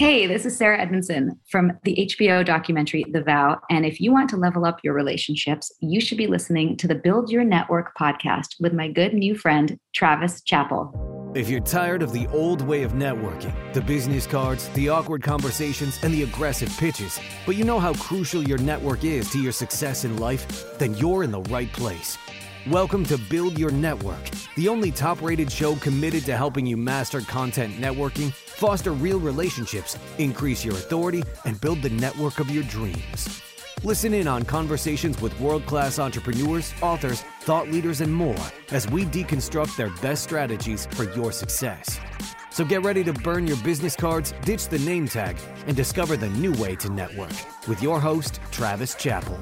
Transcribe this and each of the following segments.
Hey, this is Sarah Edmondson from the HBO documentary The Vow. And if you want to level up your relationships, you should be listening to the Build Your Network podcast with my good new friend, Travis Chappell. If you're tired of the old way of networking, the business cards, the awkward conversations, and the aggressive pitches, but you know how crucial your network is to your success in life, then you're in the right place. Welcome to Build Your Network, the only top rated show committed to helping you master content networking, foster real relationships, increase your authority, and build the network of your dreams. Listen in on conversations with world class entrepreneurs, authors, thought leaders, and more as we deconstruct their best strategies for your success. So get ready to burn your business cards, ditch the name tag, and discover the new way to network with your host, Travis Chappell.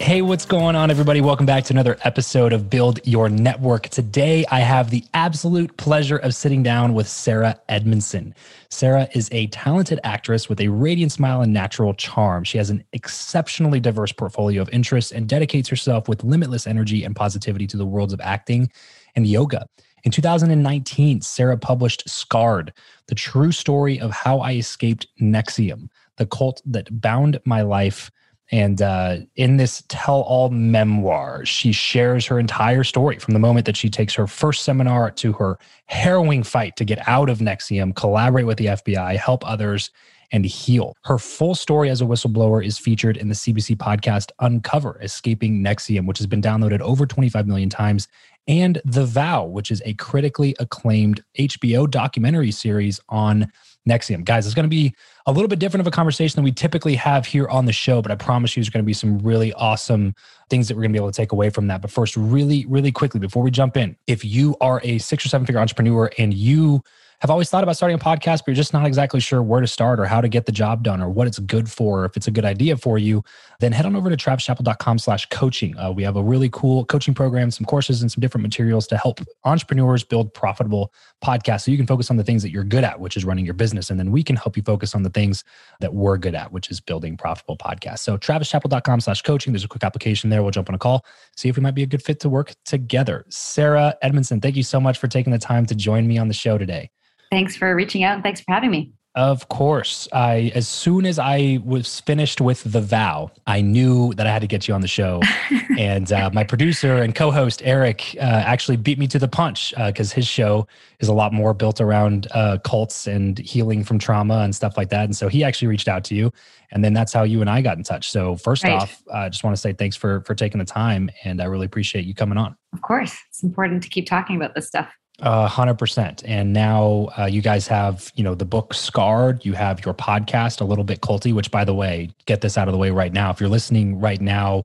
Hey, what's going on, everybody? Welcome back to another episode of Build Your Network. Today, I have the absolute pleasure of sitting down with Sarah Edmondson. Sarah is a talented actress with a radiant smile and natural charm. She has an exceptionally diverse portfolio of interests and dedicates herself with limitless energy and positivity to the worlds of acting and yoga. In 2019, Sarah published Scarred, the true story of how I escaped NXIVM, the cult that bound my life and uh, in this tell all memoir, she shares her entire story from the moment that she takes her first seminar to her harrowing fight to get out of NXIVM, collaborate with the FBI, help others, and heal. Her full story as a whistleblower is featured in the CBC podcast Uncover Escaping NXIVM, which has been downloaded over 25 million times, and The Vow, which is a critically acclaimed HBO documentary series on NXIVM. Guys, it's going to be a little bit different of a conversation than we typically have here on the show, but I promise you there's going to be some really awesome things that we're going to be able to take away from that. But first, really, really quickly, before we jump in, if you are a six or seven figure entrepreneur and you have always thought about starting a podcast, but you're just not exactly sure where to start or how to get the job done or what it's good for, or if it's a good idea for you, then head on over to travischappell.com slash coaching. Uh, we have a really cool coaching program, some courses, and some different materials to help entrepreneurs build profitable podcasts so you can focus on the things that you're good at, which is running your business. And then we can help you focus on the things that we're good at, which is building profitable podcasts. So travischappell.com slash coaching. There's a quick application there. We'll jump on a call, see if we might be a good fit to work together. Sarah Edmondson, thank you so much for taking the time to join me on the show today. Thanks for reaching out and thanks for having me. Of course. I as soon as I was finished with the vow, I knew that I had to get you on the show. and uh, my producer and co-host Eric uh, actually beat me to the punch because uh, his show is a lot more built around uh, cults and healing from trauma and stuff like that. And so he actually reached out to you, and then that's how you and I got in touch. So first right. off, I just want to say thanks for for taking the time, and I really appreciate you coming on. Of course, it's important to keep talking about this stuff. A hundred percent. And now uh, you guys have, you know, the book Scarred. You have your podcast, a little bit culty. Which, by the way, get this out of the way right now. If you're listening right now,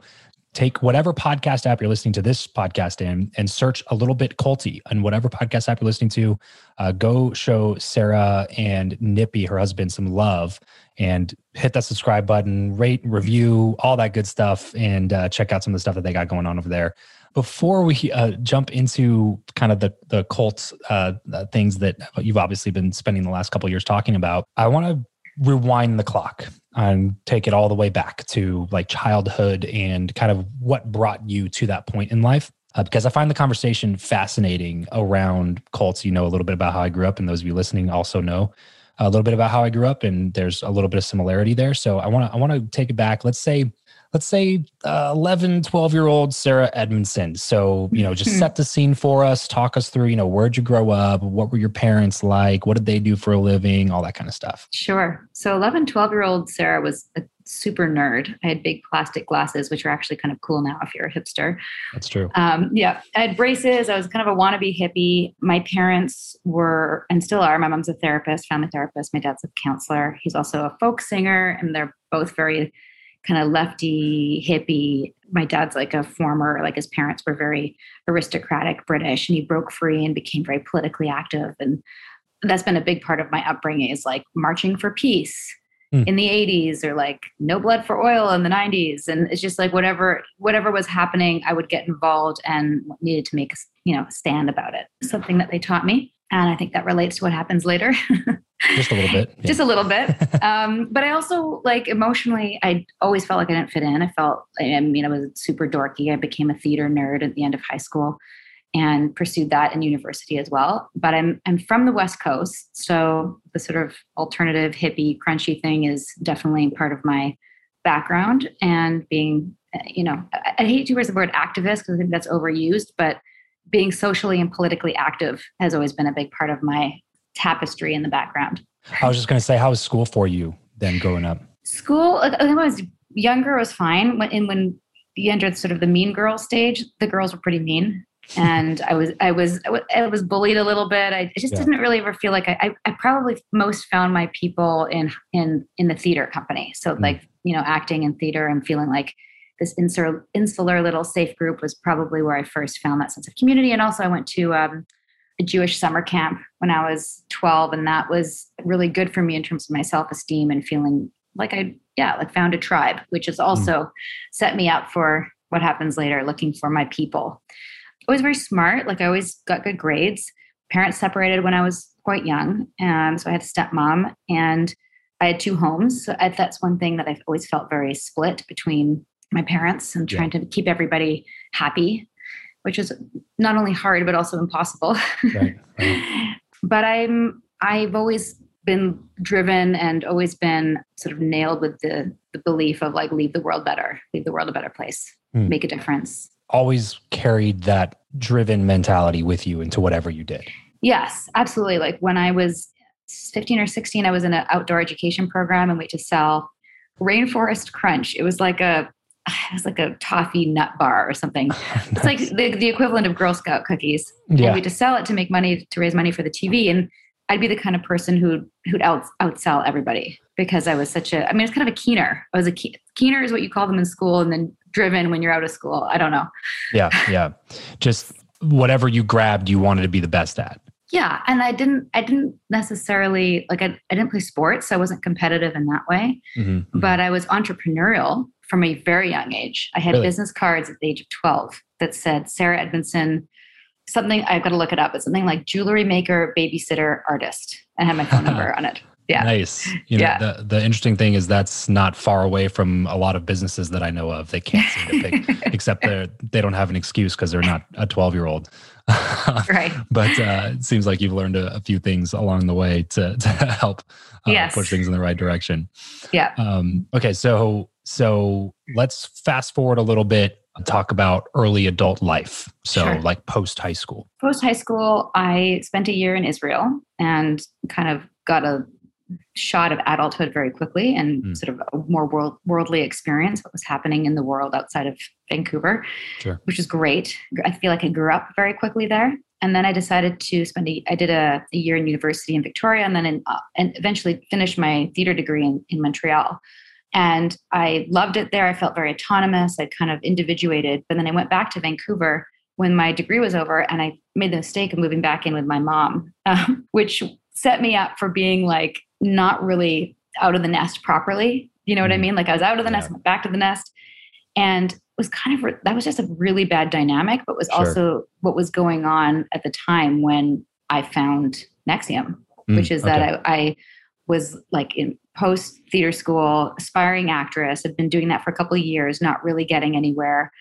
take whatever podcast app you're listening to this podcast in and search a little bit culty and whatever podcast app you're listening to uh, go show sarah and nippy her husband some love and hit that subscribe button rate review all that good stuff and uh, check out some of the stuff that they got going on over there before we uh, jump into kind of the the cult uh, things that you've obviously been spending the last couple years talking about i want to rewind the clock and take it all the way back to like childhood and kind of what brought you to that point in life. Uh, because I find the conversation fascinating around cults. You know a little bit about how I grew up, and those of you listening also know a little bit about how I grew up, and there's a little bit of similarity there. So I want to I want to take it back. Let's say let's say uh, 11 12 year old sarah edmondson. So you know just hmm. set the scene for us talk us through you know where'd you grow up what were your parents like what did they do for a living all that kind of stuff. Sure. So 11 12 year old sarah was a super nerd. I had big plastic glasses which are actually kind of cool now if you're a hipster. That's true. Um, yeah i had braces. I was kind of a wannabe hippie. My parents were and still are my mom's a therapist family therapist my dad's a counselor. He's also a folk singer and they're both very kind of lefty hippie. My dad's like a former, like his parents were very aristocratic British, and he broke free and became very politically active. And that's been a big part of my upbringing is like marching for peace mm. in the 80s or like no blood for oil in the 90s and it's just like whatever whatever was happening i would get involved and needed to make a you know stand about it something that they taught me and i think that relates to what happens later. Just a little bit yeah. just a little bit. Um, but i also like emotionally i always felt like i didn't fit in. I felt i mean i was super dorky. I became a theater nerd at the end of high school and pursued that in university as well. But i'm i'm from the west coast so the sort of alternative hippie crunchy thing is definitely part of my background and being you know i, I hate to use the word activist because i think that's overused but being socially and politically active has always been a big part of my tapestry in the background. I was just going to say, how was school for you then growing up? School, when I was younger, was fine. When, and when you entered sort of the mean girl stage, the girls were pretty mean. and I was, I was, I was bullied a little bit. I just yeah. didn't really ever feel like I, I, I, probably most found my people in, in, in the theater company. So mm. like, you know, acting in theater and feeling like this insular, insular little safe group was probably where I first found that sense of community. And also I went to, um, a Jewish summer camp when I was 12. And that was really good for me in terms of my self esteem and feeling like I, yeah, like found a tribe, which has also mm. set me up for what happens later, looking for my people. I was very smart. Like I always got good grades. Parents separated when I was quite young. Um, so I had a stepmom and I had two homes. So I, that's one thing that I've always felt very split between my parents and trying yeah. to keep everybody happy which is not only hard but also impossible. Right, right. but I'm I've always been driven and always been sort of nailed with the the belief of like leave the world better, leave the world a better place, mm. make a difference. Always carried that driven mentality with you into whatever you did. Yes, absolutely. Like when I was 15 or 16, I was in an outdoor education program and we had to sell Rainforest Crunch. It was like a it was like a toffee nut bar or something. nice. It's like the, the equivalent of Girl Scout cookies. Yeah. And we just sell it to make money to raise money for the TV. And I'd be the kind of person who who'd out outsell everybody because I was such a. I mean, it's kind of a keener. I was a ke- keener is what you call them in school, and then driven when you're out of school. I don't know. Yeah, yeah. Just whatever you grabbed, you wanted to be the best at. Yeah, and I didn't. I didn't necessarily like. I, I didn't play sports, so I wasn't competitive in that way. Mm-hmm, mm-hmm. But I was entrepreneurial from a very young age. I had really? business cards at the age of 12 that said Sarah Edmondson, something I've got to look it up, but something like jewelry maker, babysitter, artist. I had my phone number on it. Yeah. Nice. You know, yeah. the, the interesting thing is that's not far away from a lot of businesses that I know of. They can't seem to pick, except they they don't have an excuse because they're not a 12 year old. right. But uh, it seems like you've learned a, a, few things along the way to, to help uh, yes. push things in the right direction. Yeah. Um, okay. So so let's fast forward a little bit and talk about early adult life. So, sure. like post high school. Post high school, I spent a year in Israel and kind of got a shot of adulthood very quickly and mm. sort of a more world, worldly experience what was happening in the world outside of Vancouver, sure. which is great. I feel like I grew up very quickly there. and then I decided to spend a, I did a, a year in university in Victoria and then in, uh, and eventually finished my theater degree in, in Montreal. And I loved it there. I felt very autonomous. I kind of individuated. But then I went back to Vancouver when my degree was over and I made the mistake of moving back in with my mom, um, which set me up for being like not really out of the nest properly. You know what I mm. mean? Like I was out of the yeah. nest, went back to the nest. And was kind of that was just a really bad dynamic, but was sure. also what was going on at the time when I found NXIVM, mm, which is okay. that I, I, was like in post theater school, aspiring actress, had been doing that for a couple of years, not really getting anywhere,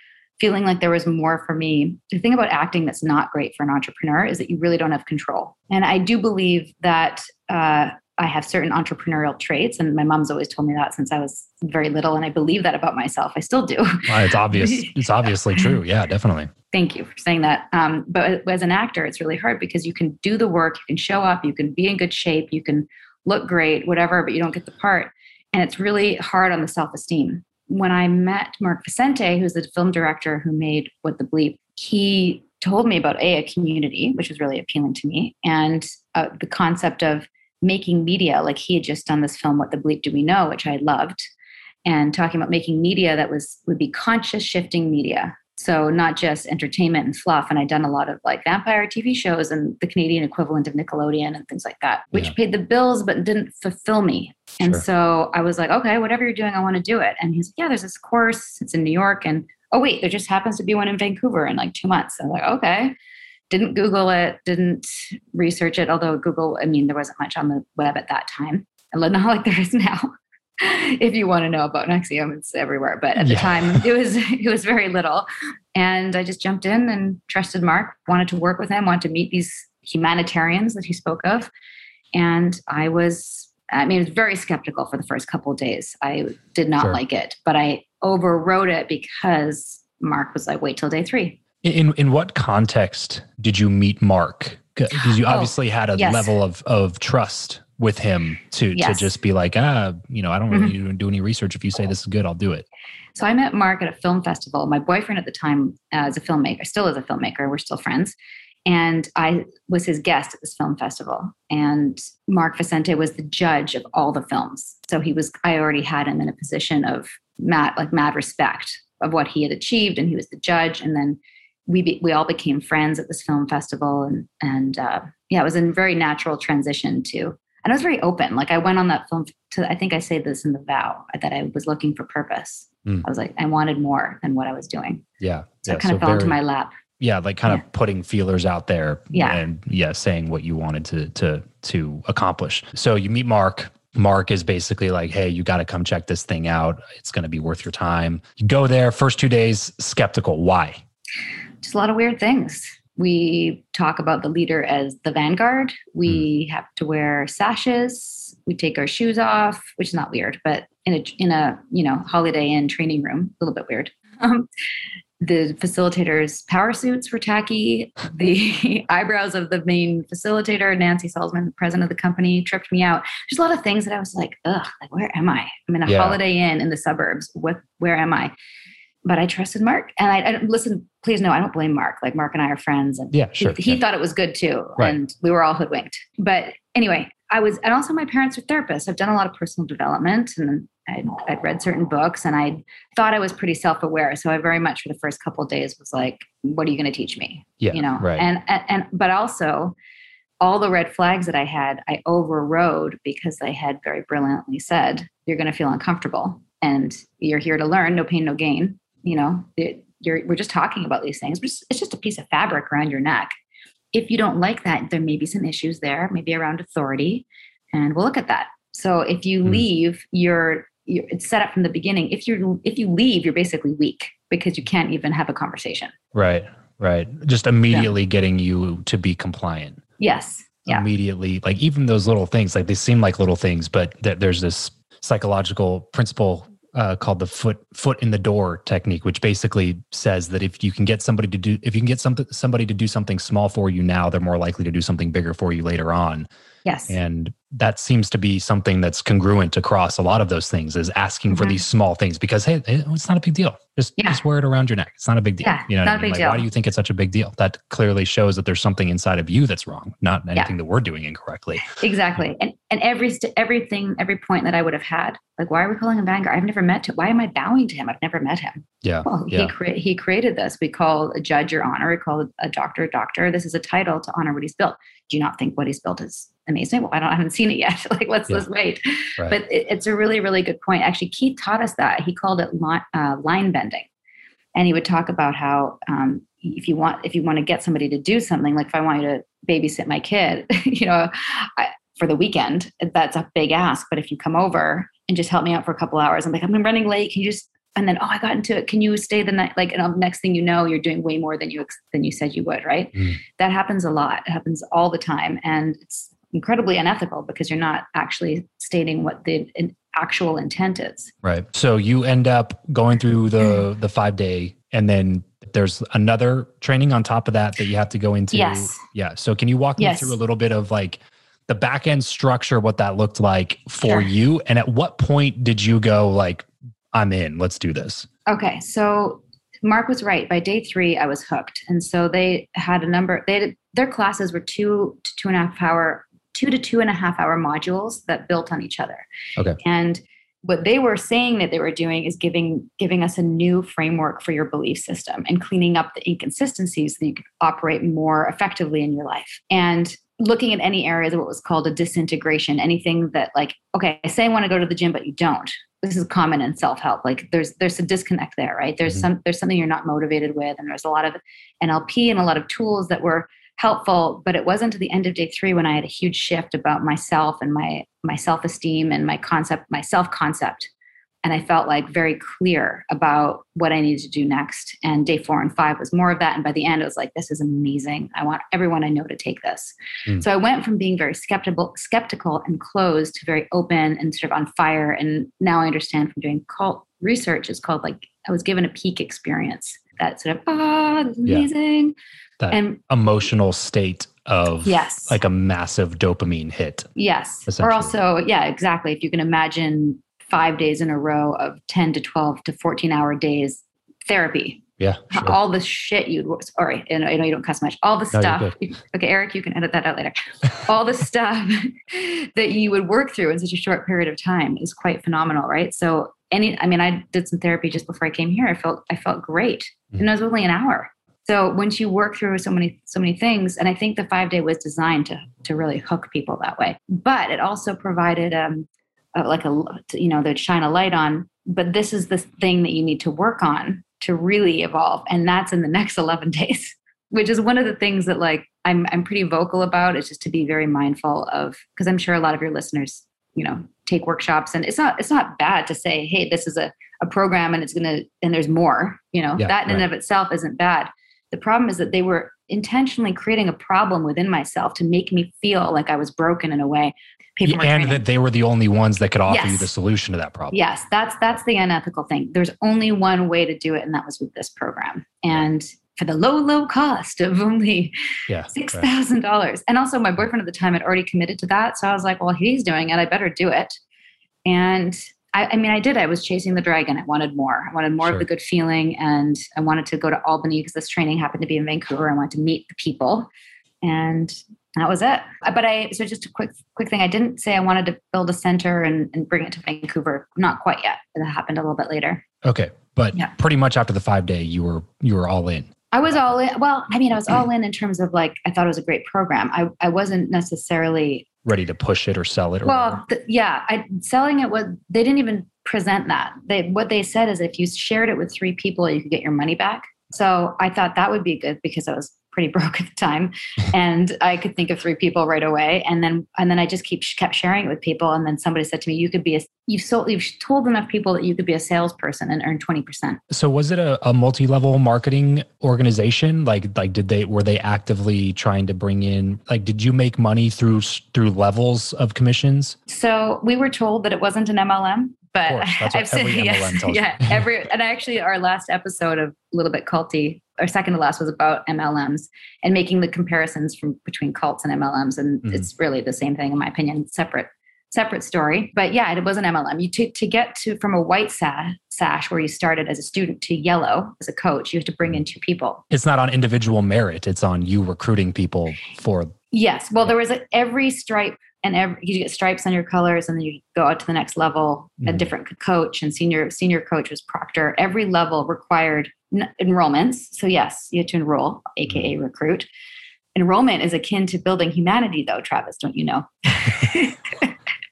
feeling like there was more for me. The thing about acting that's not great for an entrepreneur is that you really don't have control. And I do believe that uh, I have certain entrepreneurial traits, and my mom's always told me that since I was very little, and I believe that about myself. I still do. Well, it's obvious. It's obviously true. Yeah, definitely. Thank you for saying that. Um, but as an actor, it's really hard because you can do the work, you can show up, you can be in good shape, you can look great, whatever, but you don't get the part, and it's really hard on the self-esteem. When I met Mark Vicente, who's the film director who made What the Bleep, he told me about a, a community, which was really appealing to me, and uh, the concept of making media like he had just done this film what the bleep do we know which i loved and talking about making media that was would be conscious shifting media so not just entertainment and fluff and i'd done a lot of like vampire tv shows and the canadian equivalent of nickelodeon and things like that which yeah. paid the bills but didn't fulfill me and sure. so i was like okay whatever you're doing i want to do it and he's like yeah there's this course it's in new york and oh wait there just happens to be one in vancouver in like two months i'm like okay didn't Google it, didn't research it. Although Google, I mean, there wasn't much on the web at that time, and not like there is now. if you want to know about NXIVM, it's everywhere. But at the yeah. time, it was it was very little, and I just jumped in and trusted Mark. Wanted to work with him. Wanted to meet these humanitarians that he spoke of, and I was. I mean, I was very skeptical for the first couple days. I did not sure. like it, but I overrode it because Mark was like, "Wait till day three. In in what context did you meet Mark? Because you oh, obviously oh, had a yes. level of of trust with him to yes. to just be like, ah, you know, I don't really mm-hmm. do any research. If you say this is good, I'll do it. So I met Mark at a film festival. My boyfriend at the time uh, is a filmmaker, still is a filmmaker. We're still friends. And I was his guest at this film festival. And Mark Vicente was the judge of all the films. So he was, I already had him in a position of mad, like mad respect of what he had achieved. And he was the judge. And then we be, we all became friends at this film festival, and and uh, yeah, it was a very natural transition to. And I was very open. Like I went on that film to. I think I say this in the vow that I was looking for purpose. Mm. I was like I wanted more than what I was doing. Yeah, so yeah. it kind so of fell very, into my lap. Yeah, like kind yeah. of putting feelers out there. Yeah, and yeah, saying what you wanted to to to accomplish. So you meet Mark. Mark is basically like, hey, you got to come check this thing out. It's going to be worth your time. You go there, first two days, skeptical. Why? just a lot of weird things. We talk about the leader as the vanguard. We mm. have to wear sashes. We take our shoes off, which is not weird, but in a in a you know Holiday Inn training room, a little bit weird. Um, the facilitators' power suits were tacky. The eyebrows of the main facilitator, Nancy Salzman, the president of the company, tripped me out. There's a lot of things that I was like, ugh, like where am I? I'm in a yeah. Holiday Inn in the suburbs. What? Where am I? but I trusted Mark. And I, I listen, please no, I don't blame Mark. Like Mark and I are friends and yeah, sure. he, he yeah. thought it was good too. Right. And we were all hoodwinked. But anyway, I was, and also my parents are therapists. I've done a lot of personal development and I'd, I'd read certain books and I thought I was pretty self-aware. So I very much for the first couple days was like, what are you going to teach me? Yeah. You know? Right. And, and, and, but also all the red flags that I had, I overrode because they had very brilliantly said, you're going to feel uncomfortable and you're here to learn, no pain, no gain you know, it, we're just talking about these things. It's just a piece of fabric around your neck. If you don't like that, there may be some issues there, maybe around authority, and we'll look at that. So if you mm. leave, you're, you're it's set up from the beginning. If you if you leave, you're basically weak because you can't even have a conversation. Right, right. Just immediately yeah. getting you to be compliant. Yes. Yeah. Immediately, like even those little things, like they seem like little things, but th- there's this psychological principle uh, called the foot foot in the door technique, which basically says that if you can get somebody to do if you can get something somebody to do something small for you now, they're more likely to do something bigger for you later on. Yes. And that seems to be something that's congruent across a lot of those things is asking for Mhm. these small things because hey it's not a big deal just Yeah. just wear it around your neck it's not a big deal Yeah, you know not I a big Like, why do you think it's such a big deal that clearly shows that there's something inside of you that's wrong not anything that we're doing incorrectly Exactly. And and every st- everything, every point that I would have had, like, why are we calling him Vanguard? I've never met him. Why am I bowing to him? I've never met him. yeah Well, yeah he cre- he created this. We call a judge your honor. We call a doctor a doctor. This is a title to honor what he's built. Do you not think what he's built is amazing? Well, I don't I haven't seen it yet. like, let's Yeah. let's wait. right. But it, it's a really really good point. Actually, Keith taught us that. He called it line, uh, line bending, and he would talk about how um, if you want if you want to get somebody to do something, like if I want you to babysit my kid, you know, I, for the weekend, that's a big ask. But if you come over and just help me out for a couple hours, I'm like, I'm running late. Can you just and then oh, I got into it. Can you stay the night? Like, and um, next thing you know, you're doing way more than you than you said you would. Right? Mm. That happens a lot. It happens all the time, and it's incredibly unethical because you're not actually stating what the actual intent is. Right. So you end up going through the mm-hmm. the five day, and then there's another training on top of that that you have to go into. Yes. Yeah. So can you walk me through a little bit of like the back end structure, what that looked like for Sure. you, and at what point did you go like, I'm in, let's do this? Okay, so Mark was right. By day three, I was hooked, and so they had a number. They had, their classes were two to two and a half hour, two to two and a half hour modules that built on each other. Okay. and what they were saying that they were doing is giving giving us a new framework for your belief system and cleaning up the inconsistencies so that you could operate more effectively in your life and looking at any areas of what was called a disintegration anything that like okay i say i want to go to the gym but you don't this is common in self-help like there's there's a disconnect there right there's Mhm. some there's something you're not motivated with and there's a lot of nlp and a lot of tools that were helpful but it wasn't to the end of day three when i had a huge shift about myself and my my self-esteem and my concept my self-concept. And i felt like very clear about what i needed to do next. And day four and five was more of that. And by the end it was like this is amazing. I want everyone i know to take this. Mm. so i went from being very skeptical skeptical and closed to very open and sort of on fire. And now i understand from doing cult research it's called like i was given a peak experience. That sort of ah this is Yeah. That and emotional state of yes like a massive dopamine hit. Yes. Or also, yeah, exactly. If you can imagine five days in a row of 10 to 12 to 14 hour days therapy, Yeah. Sure. all the shit you'd, sorry, and I know you don't cuss much, all the No, stuff. Okay, Eric, you can edit that out later. all the stuff that you would work through in such a short period of time is quite phenomenal, right? So, any, I mean, I did some therapy just before I came here. I felt, I felt great. Mm. And it was only an hour. So once you work through so many so many things, and I think the five day was designed to to really hook people that way. But it also provided um uh, like a you know they'd shine a light on. But this is the thing that you need to work on to really evolve, and that's in the next eleven days. Which is one of the things that like I'm I'm pretty vocal about. Is just to be very mindful of because I'm sure a lot of your listeners you know take workshops and it's not it's not bad to say hey this is a a program and it's gonna and there's more you know Yeah, that in and of itself isn't bad the problem is that they were intentionally creating a problem within myself to make me feel like I was broken in a way. For more and that they were the only ones that could offer you the solution to that problem. Yes, that's that's the unethical thing. There's only one way to do it, and that was with this program. And for the low, low cost of only Yeah. six right. thousand dollars. And also, my boyfriend at the time had already committed to that, so I was like, "Well, he's doing it. I better do it." And I, I mean, I did. I was chasing the dragon. I wanted more. I wanted more Sure. of the good feeling, and I wanted to go to Albany because this training happened to be in Vancouver. I wanted to meet the people, and that was it. Uh, but I so just a quick quick thing. I didn't say I wanted to build a center and, and bring it to Vancouver. Not quite yet. That happened a little bit later. Okay. But Yeah. pretty much after the five day, you were you were all in. I was all in. Well, I mean, I was all in in terms of like I thought it was a great program. I I wasn't necessarily ready to push it or sell it or well, th- yeah. I selling it was they didn't even present that. They what they said is if you shared it with three people, you could get your money back. So I thought that would be good because I was pretty broke at the time, and I could think of three people right away. And then and then I just keep kept sharing it with people. And then somebody said to me, "You could be a you've sold you've told enough people that you could be a salesperson and earn twenty percent." So was it a, a multi-level marketing organization? Like like did they were they actively trying to bring in like did you make money through through levels of commissions? So we were told that it wasn't an MLM, but course, that's what I've said yes, yeah, every and actually our last episode of a little bit culty, our second to last was about MLMs and making the comparisons from between cults and MLMs, and Mhm. it's really the same thing in my opinion. Separate separate story, but yeah, it was an MLM. You to to get to from a white sash, sash where you started as a student to yellow as a coach, you have to bring in two people. It's not on individual merit. It's on you recruiting people for Yes. Well, there was a, every stripe and every, you get stripes on your colors and then you go out to the next level, a Mhm. different coach and senior, senior coach was proctor. Every level required n- enrollments. So yes, you had to enroll, AKA recruit. Enrollment is akin to building humanity though, Travis, don't you know? it's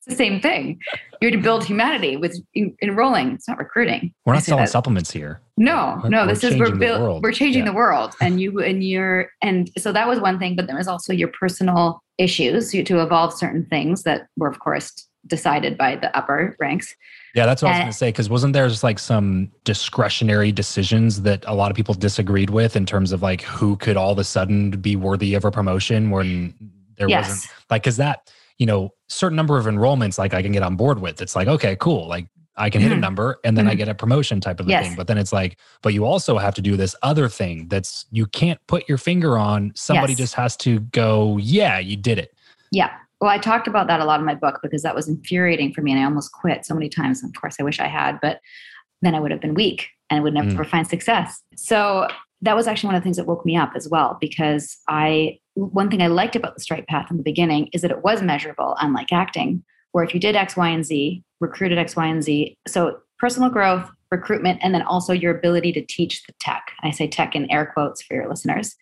the same thing. You're to build humanity with en- enrolling. It's not recruiting. we're not selling that- supplements here. no, We're- no. we're This is we're the built. world. We're changing Yeah. the world, and you and your and so that was one thing. But there was also your personal issues to evolve certain things that were, of course, decided by the upper ranks. Yeah, that's what I was going to say. Because wasn't there just like some discretionary decisions that a lot of people disagreed with in terms of like who could all of a sudden be worthy of a promotion when there yes, wasn't like because that you know certain number of enrollments like I can get on board with. It's like okay, cool, like I can hit a Mhm. number and then I Mhm. get a promotion type of Yes. thing. But then it's like, but you also have to do this other thing that's you can't put your finger on. Somebody Yes. just has to go, yeah, you did it. yeah. Well, I talked about that a lot in my book because that was infuriating for me, and I almost quit so many times. Of course, I wish I had, but then I would have been weak and I would never Mm. find success. So that was actually one of the things that woke me up as well because I one thing I liked about the straight Path in the beginning is that it was measurable, unlike acting, where if you did X, Y, and Z, recruited X, Y, and Z, so personal growth, recruitment, and then also your ability to teach the tech. I say tech in air quotes for your listeners.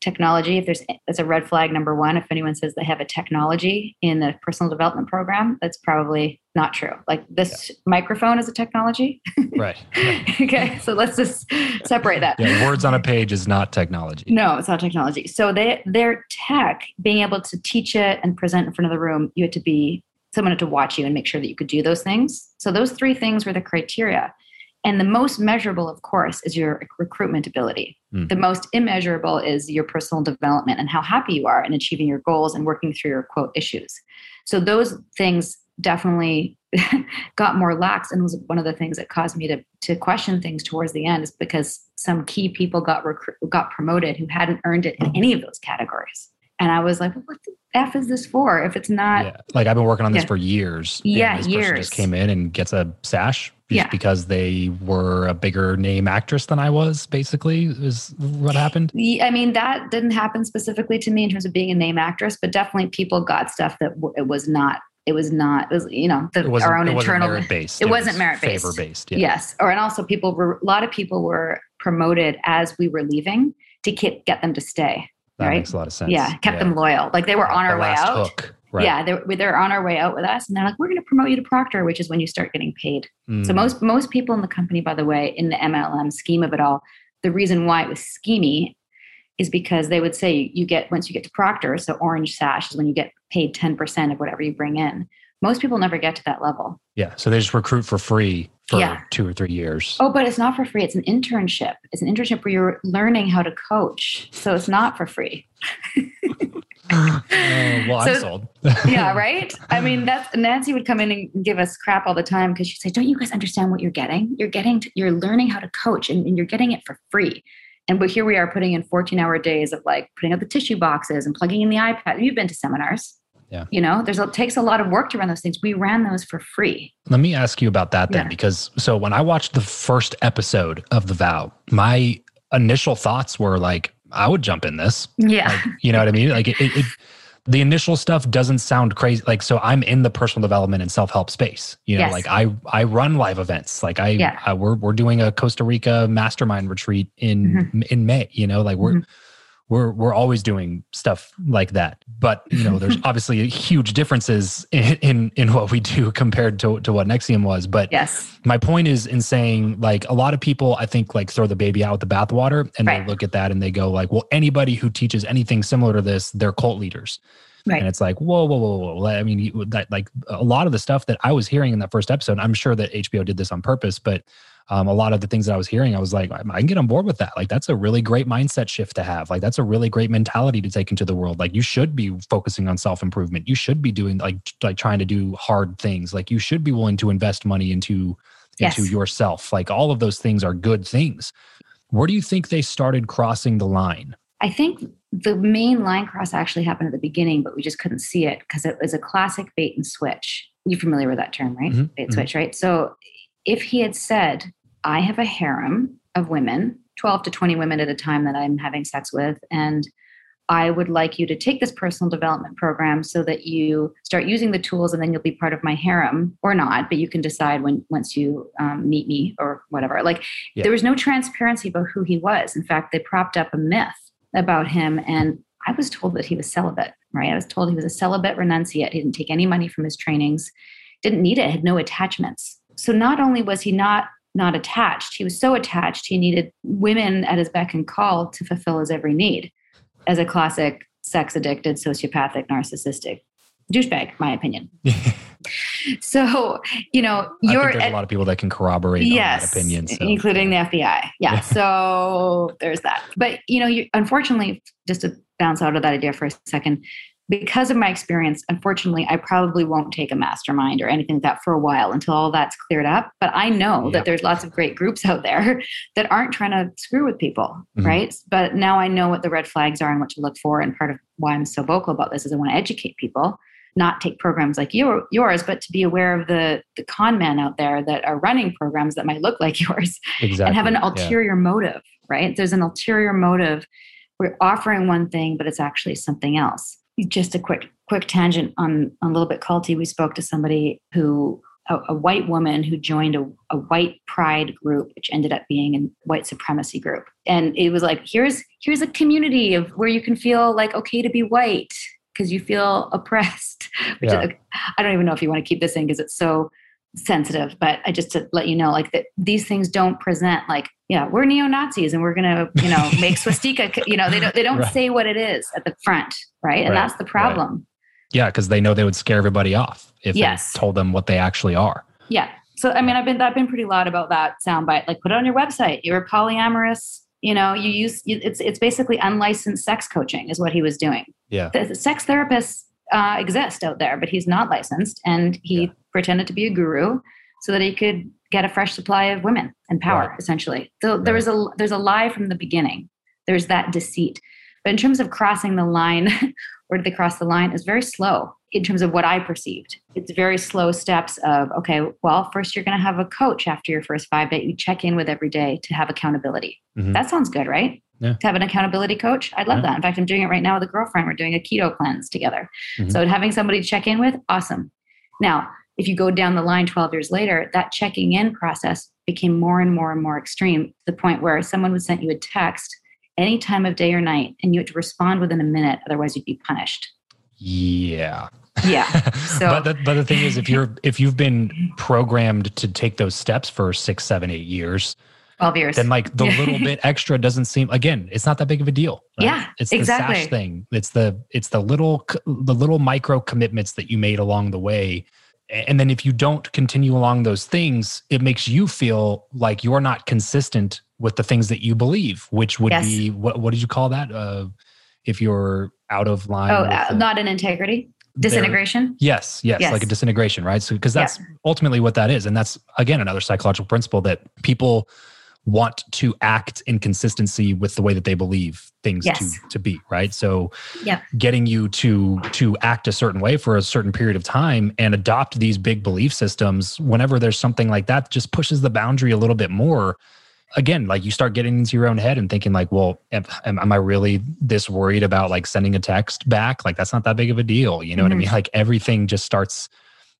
Technology, if there's that's a red flag number one. If anyone says they have a technology in the personal development program, that's probably not true. Like this microphone is a technology. Right. okay, so let's just separate that. yeah, words on a page is not technology. No, it's not technology. So they their tech, being able to teach it and present in front of the room, you had to be someone had to watch you and make sure that you could do those things. So those three things were the criteria. And the most measurable, of course, is your recruitment ability. Mhm. The most immeasurable is your personal development and how happy you are in achieving your goals and working through your quote issues. So those things definitely got more lax and was one of the things that caused me to to question things towards the end is because some key people got recru- got promoted who hadn't earned it in any of those categories. And I was like, what the F is this for if it's not yeah. Like I've been working on this Yeah. for years. Yeah, this person years. just came in and gets a sash just Yeah. because they were a bigger name actress than I was, basically, is what happened. I mean, that didn't happen specifically to me in terms of being a name actress, but definitely people got stuff that w- it was not. It was not. It was you know the, It our own it wasn't internal. merit based. it wasn't merit-based. Favor based. Yeah. Yes, or and also people were a lot of people were promoted as we were leaving to get get them to stay. That right? makes a lot of sense. Yeah, kept them loyal. Like they were on The our way out. Hook. Right. Yeah, they're they're on our way out with us, and they're like, "We're going to promote you to proctor," which is when you start getting paid. So Mm. most most people in the company, by the way, in the MLM scheme of it all, the reason why it was schemy is because they would say you get once you get to proctor, so orange sash is when you get paid ten percent of whatever you bring in. Most people never get to that level. Yeah. So they just recruit for free for Yeah. two or three years. Oh, but it's not for free. It's an internship. It's an internship where you're learning how to coach. So it's not for free. Oh, well, I'm sold. yeah, right. I mean, that's Nancy would come in and give us crap all the time because she'd say, "Don't you guys understand what you're getting? You're getting, to, you're learning how to coach, and, and you're getting it for free." And but here we are putting in 14 hour days of like putting out the tissue boxes and plugging in the iPad. You've been to seminars. Yeah. You know, there's a, it takes a lot of work to run those things. We ran those for free. Let me ask you about that then, Yeah. because so when I watched the first episode of The Vow, my initial thoughts were like, I would jump in this. Yeah. Like, you know what I mean? Like it, it, it the initial stuff doesn't sound crazy. Like, so I'm in the personal development and self help space. You know, Yes. like I I run live events. Like I, Yeah. I we're we're doing a Costa Rica mastermind retreat in Mm-hmm. in May. You know, like we're. We're, we're always doing stuff like that, but you know, there's obviously huge differences in, in in what we do compared to to what NXIVM was. But yes. my point is in saying like a lot of people i think like throw the baby out with the bathwater and Right. they look at that and they go like well anybody who teaches anything similar to this they're cult leaders Right. And it's like, whoa, whoa, whoa, whoa. I mean, that, like a lot of the stuff that I was hearing in that first episode, I'm sure that HBO did this on purpose, but um, a lot of the things that I was hearing, I was like, I I can get on board with that. Like, that's a really great mindset shift to have. Like, that's a really great mentality to take into the world. Like, you should be focusing on self improvement. You should be doing like like trying to do hard things. Like, you should be willing to invest money into into Yes. yourself. Like, all of those things are good things. Where do you think they started crossing the line? I think the main line cross actually happened at the beginning, but we just couldn't see it because it was a classic bait and switch. You're familiar with that term, right? Mhm, Bait and mhm. switch, right? So if he had said, I have a harem of women, 12 to 20 women at a time that I'm having sex with, and I would like you to take this personal development program so that you start using the tools and then you'll be part of my harem or not, but you can decide when once you um, meet me or whatever. Like Yeah. there was no transparency about who he was. In fact, they propped up a myth about him and I was told that he was celibate, right? I was told he was a celibate renunciate. He didn't take any money from his trainings, didn't need it, had no attachments. So not only was he not not attached, he was so attached he needed women at his beck and call to fulfill his every need as a classic sex addicted, sociopathic, narcissistic douchebag, my opinion. so, you know, you're there's a lot of people that can corroborate on that opinion. So. including the FBI. Yeah. Yeah. So there's that. But you know, you unfortunately, just to bounce out of that idea for a second, because of my experience, unfortunately, I probably won't take a mastermind or anything like that for a while until all that's cleared up. But I know Yep. that there's lots of great groups out there that aren't trying to screw with people, Mhm. right? But now I know what the red flags are and what to look for. And part of why I'm so vocal about this is I want to educate people not take programs like your, yours, but to be aware of the the con men out there that are running programs that might look like yours exactly. and have an Yeah. ulterior motive, right? There's an ulterior motive. We're offering one thing, but it's actually something else. Just a quick quick tangent on, on a little bit culty. We spoke to somebody who a, a white woman who joined a, a white pride group, which ended up being a white supremacy group. And it was like, here's here's a community of where you can feel like okay to be white because you feel oppressed. Which Yeah. is, I don't even know if you want to keep this in because it's so sensitive, but I just to let you know, like that these things don't present like, yeah, we're neo Nazis and we're gonna, you know, make swastika. You know, they don't they don't Right. say what it is at the front, right? And Right, that's the problem. Yeah, because they know they would scare everybody off if Yes. they told them what they actually are. Yeah. So I mean, I've been I've been pretty loud about that soundbite. Like, put it on your website. You're polyamorous. You know, you use you, it's it's basically unlicensed sex coaching is what he was doing. Yeah. The, the sex therapists uh, exist out there, but he's not licensed, and he Yeah. Pretended to be a guru so that he could get a fresh supply of women and power. Right. Essentially, so there was a there's a lie from the beginning. There's that deceit. But in terms of crossing the line, where did they cross the line? It's very slow in terms of what I perceived. It's very slow steps of, okay, well, first you're going to have a coach after your first five that you check in with every day to have accountability. Mhm. That sounds good, right? Yeah. To have an accountability coach. I'd love Yeah. that. In fact, I'm doing it right now with a girlfriend. We're doing a keto cleanse together. Mhm. So having somebody to check in with, awesome. Now, if you go down the line 12 years later, that checking in process became more and more and more extreme to the point where someone would send you a text any time of day or night and you had to respond within a minute, otherwise you'd be punished. Yeah. Yeah. So- but the, but the thing is, if you're if you've been programmed to take those steps for six, seven, eight years, 12 years. then like the little bit extra doesn't seem again. It's not that big of a deal. right? Yeah, it's exactly. the sash thing. It's the it's the little the little micro commitments that you made along the way. And then if you don't continue along those things, it makes you feel like you're not consistent with the things that you believe, which would Yes. be what what did you call that? Uh, if you're out of line. oh, uh, the- not an integrity, disintegration. Yes, yes, Yes. like a disintegration, right? So, because that's ultimately what that is. And that's, again, another psychological principle that people want to act in consistency with the way that they believe things Yes. to, to be, right? So, Yeah. getting you to to act a certain way for a certain period of time and adopt these big belief systems whenever there's something like that just pushes the boundary a little bit more again like you start getting into your own head and thinking like well am, am i really this worried about like sending a text back like that's not that big of a deal you know what i Mhm. mean like everything just starts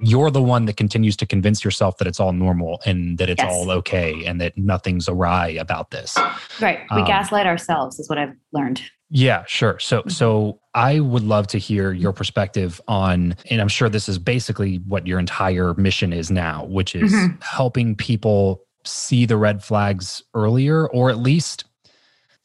you're the one that continues to convince yourself that it's all normal and that it's Yes. all okay and that nothing's awry about this Right. We Um, gaslight ourselves, is what I've learned. yeah, sure. So so I would love to hear your perspective on and I'm sure this is basically what your entire mission is now, which is Mhm. helping people see the red flags earlier or at least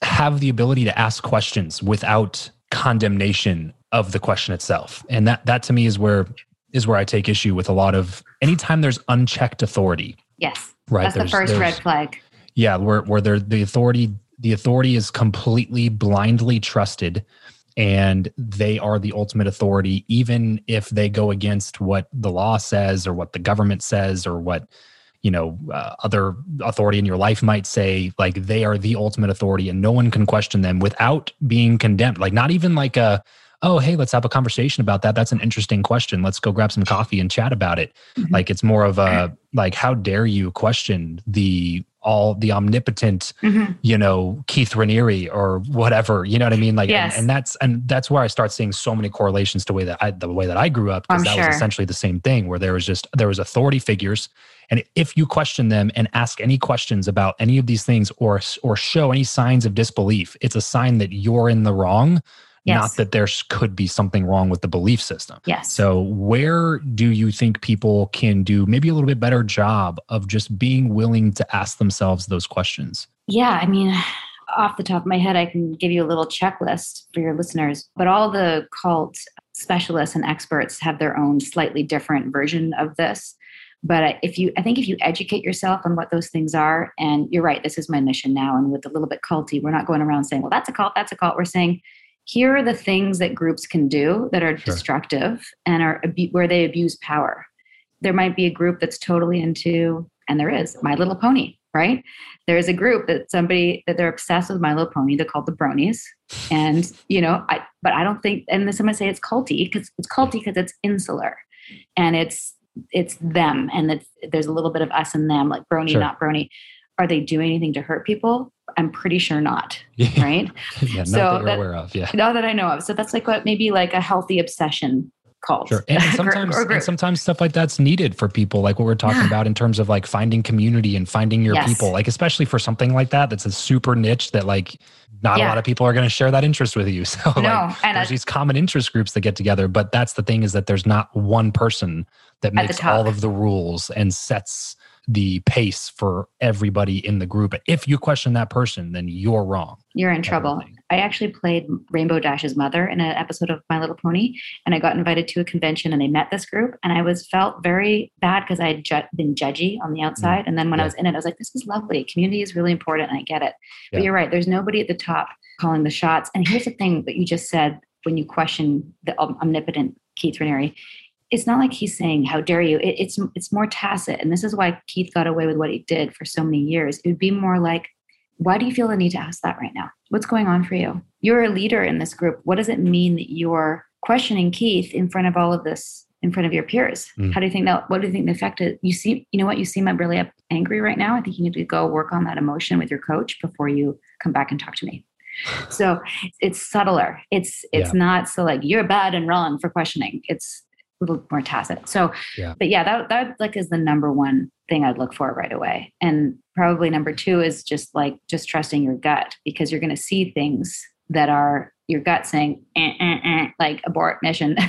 have the ability to ask questions without condemnation of the question itself. And that that to me is where is where I take issue with a lot of anytime there's unchecked authority. Yes. Right. That's the first red flag. Yeah, where where there the authority the authority is completely blindly trusted and they are the ultimate authority even if they go against what the law says or what the government says or what you know uh, other authority in your life might say like they are the ultimate authority and no one can question them without being condemned like not even like a oh hey let's have a conversation about that that's an interesting question let's go grab some coffee and chat about it Mhm. like it's more of a like how dare you question the all the omnipotent Mhm. you know Keith Raniere or whatever you know what I mean like and- Yes. and, that's and that's where I start seeing so many correlations to the way that I the way that I grew up because that sure. was essentially the same thing where there was just there was authority figures and if you question them and ask any questions about any of these things or or show any signs of disbelief it's a sign that you're in the wrong Yes. not that there could be something wrong with the belief system Yes. so, where do you think people can do maybe a little bit better job of just being willing to ask themselves those questions? Yeah, I mean, off the top of my head, I can give you a little checklist for your listeners, but all the cult specialists and experts have their own slightly different version of this. But if you, I think if you educate yourself on what those things are, and you're right, this is my mission now. And with a little bit culty, we're not going around saying, well, that's a cult, that's a cult. We're saying, here are the things that groups can do that are Sure. destructive and are where they abuse power. There might be a group that's totally into, and there is My Little Pony, right? There's a group that somebody that they're obsessed with My Little Pony. They're called the Bronies, and you know, I but I don't think. And then someone say it's culty because it's culty because it's insular, and it's it's them, and it's, there's a little bit of us and them, like Brony, Sure. not Brony. Are they doing anything to hurt people? I'm pretty sure not, right? yeah not So that you're that- aware of. Yeah. Not that I know of. So that's like what maybe like a healthy obsession cult. Sure. And sometimes, Or and sometimes stuff like that's needed for people, like what we're talking Yeah. about in terms of like finding community and finding your Yes. people, like especially for something like that that's a super niche that like not a lot of people are going to share that interest with you. So no, like and there's I, these common interest groups that get together, but that's the thing is that there's not one person that makes all of the rules and sets the pace for everybody in the group. If you question that person, then you're wrong. you're in trouble. I actually played Rainbow Dash's mother in an episode of My Little Pony, and I got invited to a convention, and they met this group, and I was felt very bad because I had ju- been judgy on the outside, and then when I Mm. Was in it, I was like, "This is lovely. Community is really important, and I get it." Yeah. But you're right. There's nobody at the top calling the shots. And here's the thing that you just said when you question the omnipotent Keith Raniere. It's not like he's saying, "How dare you?" It, it's it's more tacit, and this is why Keith got away with what he did for so many years. It would be more like, why do you feel the need to ask that right now? What's going on for you? You're a leader in this group. What does it mean that you're questioning Keith in front of all of this, in front of your peers? Mm. How do you think that? What do you think the effect is? You see, you know what? You seem really up- angry right now. I think you need to go work on that emotion with your coach before you come back and talk to me. So it's subtler. It's it's Yeah. not so like you're bad and wrong for questioning. It's a little more tacit. So, Yeah. but yeah, that that like is the number one thing I'd look for right away. And probably number two is just like just trusting your gut because you're going to see things that are your gut saying eh, eh, eh, like abort mission.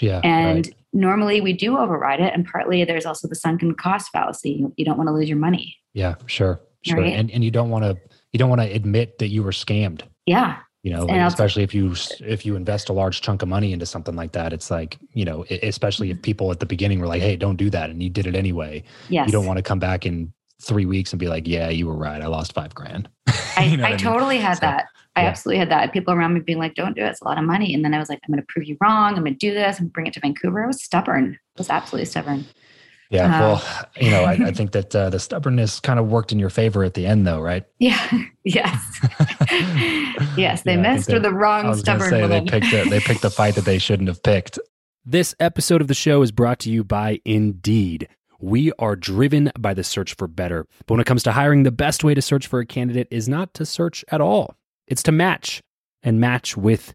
Yeah. and right. normally we do override it. And partly there's also the sunken cost fallacy. You, you don't want to lose your money. Yeah, sure. Sure. Right? And and you don't want to you don't want to admit that you were scammed. Yeah. You know, like, especially if you if you invest a large chunk of money into something like that, it's like you know, especially Mm-hmm. if people at the beginning were like, "Hey, don't do that," and you did it anyway. Yes. You don't want to come back in three weeks and be like, "Yeah, you were right. I lost five grand." I, You know I what mean? totally had So, that. I yeah. absolutely had that. People around me being like, don't do it. It's a lot of money. And then I was like, I'm going to prove you wrong. I'm going to do this and bring it to Vancouver. I was stubborn. I was absolutely stubborn. Yeah. Uh, well, you know, I, I think that uh, the stubbornness kind of worked in your favor at the end, though, right? Yeah. yes. yes. They Yeah, I think missed or the wrong I was going to stubborn say they picked a, they picked the fight that they shouldn't have picked. This episode of the show is brought to you by Indeed. We are driven by the search for better. But when it comes to hiring, the best way to search for a candidate is not to search at all, it's to match and match with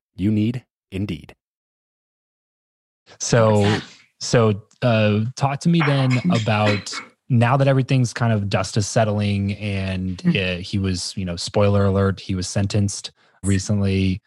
you need Indeed. So, so uh, talk to me then about now that everything's kind of dust is settling and mm. uh, he was, you know, spoiler alert, he was sentenced recently.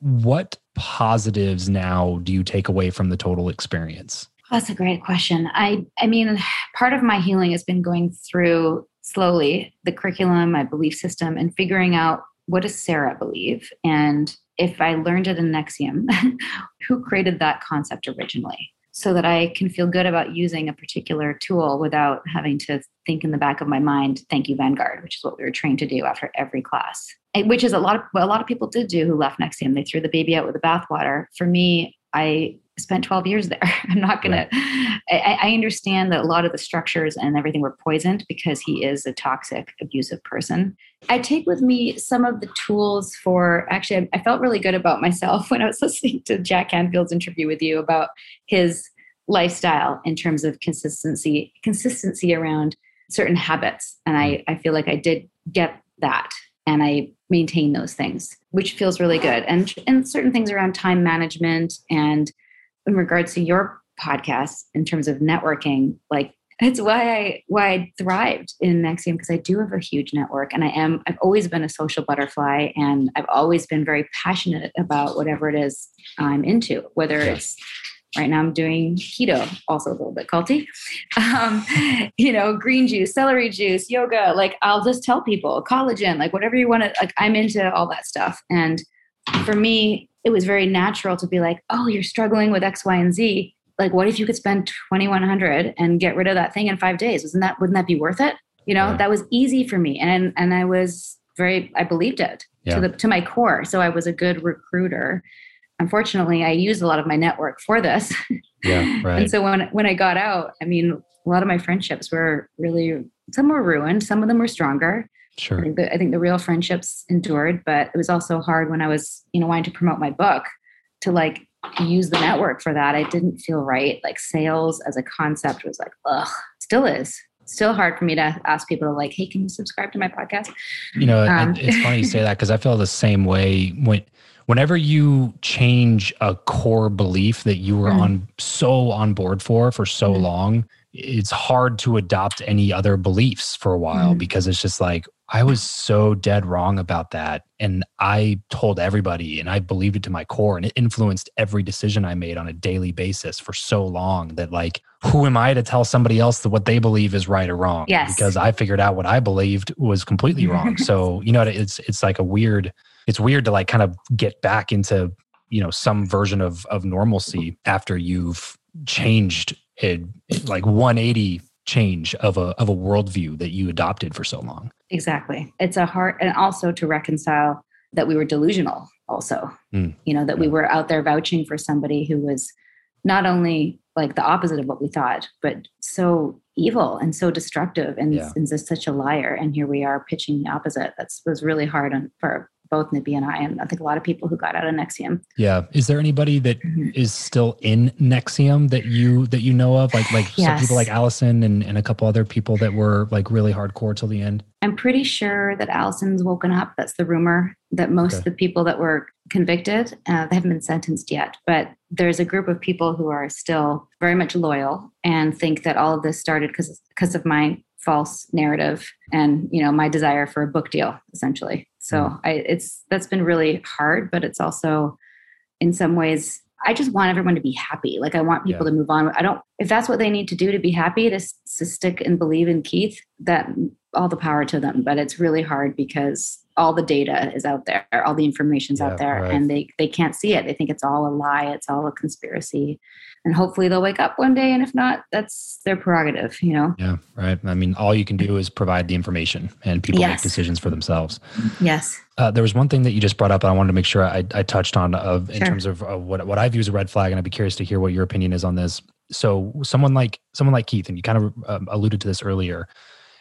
What positives now do you take away from the total experience? That's a great question. I I mean, part of my healing has been going through slowly the curriculum, my belief system, and figuring out what does Sarah believe, and if I learned it in NXIVM, who created that concept originally, so that I can feel good about using a particular tool without having to think in the back of my mind, "Thank you, Vanguard," which is what we were trained to do after every class which is a lot of what a lot of people did do who left NXIVM. They threw the baby out with the bathwater. For me, I spent 12 years there. I'm not gonna. Right. I, I, understand that a lot of the structures and everything were poisoned because he is a toxic, abusive person. I take with me some of the tools for. Actually, I, I felt really good about myself when I was listening to Jack Canfield's interview with you about his lifestyle in terms of consistency, consistency around certain habits, and I mm. I feel like I did get that and I maintain those things, which feels really good. And and certain things around time management and in regards to your podcast in terms of networking, like it's why I why I thrived in NXIVM because I do have a huge network and I am I've always been a social butterfly and I've always been very passionate about whatever it is I'm into, whether it's Right now, I'm doing keto, also a little bit culty. Um, you know, green juice, celery juice, yoga. Like, I'll just tell people collagen, like whatever you want to. Like, I'm into all that stuff. And for me, it was very natural to be like, oh, you're struggling with X, Y, and Z. Like, what if you could spend 2100 and get rid of that thing in five days? Isn't that wouldn't that be worth it? You know, yeah. that was easy for me, and and I was very I believed it yeah. to the to my core. So I was a good recruiter unfortunately i used a lot of my network for this yeah right and so when when i got out i mean a lot of my friendships were really some were ruined some of them were stronger sure I think, the, I think the real friendships endured but it was also hard when i was you know wanting to promote my book to like use the network for that i didn't feel right like sales as a concept was like ugh still is still hard for me to ask people to like hey can you subscribe to my podcast you know um, it's funny you say that because i feel the same way when whenever you change a core belief that you were mm. on so on board for for so mm. long it's hard to adopt any other beliefs for a while mm. because it's just like i was so dead wrong about that and i told everybody and i believed it to my core and it influenced every decision i made on a daily basis for so long that like who am i to tell somebody else that what they believe is right or wrong yes. because i figured out what i believed was completely wrong so you know it's it's like a weird it's weird to like kind of get back into you know some version of of normalcy after you've changed it, like 180 change of a of a worldview that you adopted for so long. Exactly. It's a hard and also to reconcile that we were delusional also. Mm. You know, that yeah. we were out there vouching for somebody who was not only like the opposite of what we thought, but so evil and so destructive and, yeah. and just such a liar. And here we are pitching the opposite. That's was really hard on, for both Nippy and I, and I think a lot of people who got out of NXIVM. Yeah. Is there anybody that mm-hmm. is still in NXIVM that you that you know of? Like like yes. some people like Allison and, and a couple other people that were like really hardcore till the end? I'm pretty sure that Allison's woken up. That's the rumor that most okay. of the people that were convicted, uh, they haven't been sentenced yet, but there's a group of people who are still very much loyal and think that all of this started because because of my false narrative and you know my desire for a book deal essentially so mm. I, it's that's been really hard but it's also in some ways i just want everyone to be happy like i want people yeah. to move on i don't if that's what they need to do to be happy to, to stick and believe in keith that all the power to them but it's really hard because all the data is out there all the information's yeah, out there right. and they they can't see it. They think it's all a lie it's all a conspiracy. And hopefully they'll wake up one day and if not that's their prerogative you know? Yeah right. I mean all you can do is provide the information and people yes. make decisions for themselves. Yes. Uh, there was one thing that you just brought up and i wanted to make sure i, I touched on of in sure. terms of, of what, what i view as a red flag and i'd be curious to hear what your opinion is on this. So someone like someone like keith and you kind of um, alluded to this earlier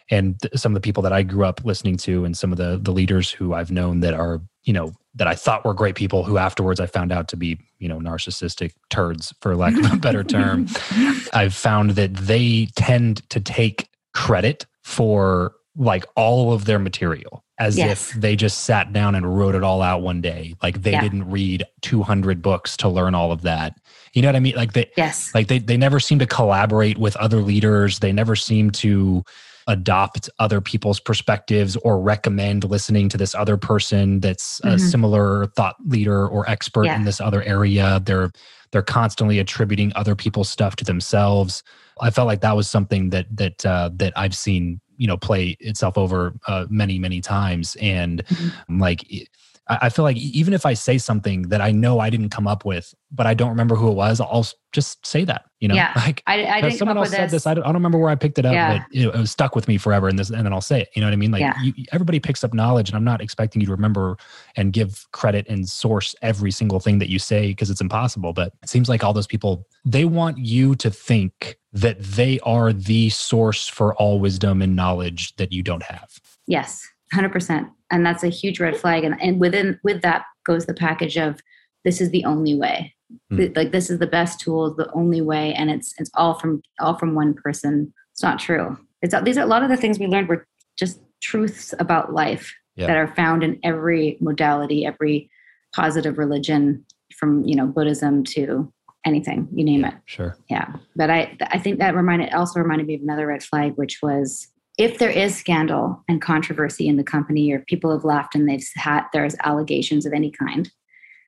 and th- some of the people that i grew up listening to and some of the the leaders who i've known that are you know that I thought were great people who afterwards I found out to be, you know, narcissistic turds for lack of a better term. I've found that they tend to take credit for like all of their material as yes. if they just sat down and wrote it all out one day. Like they yeah. didn't read 200 books to learn all of that. You know what I mean? Like they, yes. like they, they never seem to collaborate with other leaders. They never seem to, adopt other people's perspectives or recommend listening to this other person that's mm-hmm. a similar thought leader or expert yeah. in this other area they're they're constantly attributing other people's stuff to themselves i felt like that was something that that uh, that i've seen you know play itself over uh, many many times and mm-hmm. like I feel like even if I say something that I know I didn't come up with, but I don't remember who it was, I'll just say that. You know, yeah. like I, I didn't someone else said this. this. I, don't, I don't remember where I picked it up, yeah. but it, it, was stuck with me forever. And this, and then I'll say it. You know what I mean? Like yeah. you, everybody picks up knowledge, and I'm not expecting you to remember and give credit and source every single thing that you say because it's impossible. But it seems like all those people they want you to think that they are the source for all wisdom and knowledge that you don't have. Yes. 100% and that's a huge red flag. And, and within with that goes the package of this is the only way. Mm. like this is the best tool the only way and it's it's all from all from one person. It's not true. It's these are a lot of the things we learned were just truths about life yeah. that are found in every modality every positive religion from you know buddhism to anything you name yeah, it. sure. Yeah. But i i think that reminded also reminded me of another red flag which was if there is scandal and controversy in the company or people have left and they've had there's allegations of any kind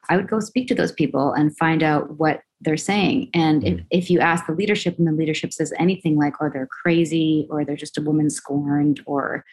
i would go speak to those people and find out what they're saying and mm. if, if you ask the leadership and the leadership says anything like oh they're crazy or they're just a woman scorned or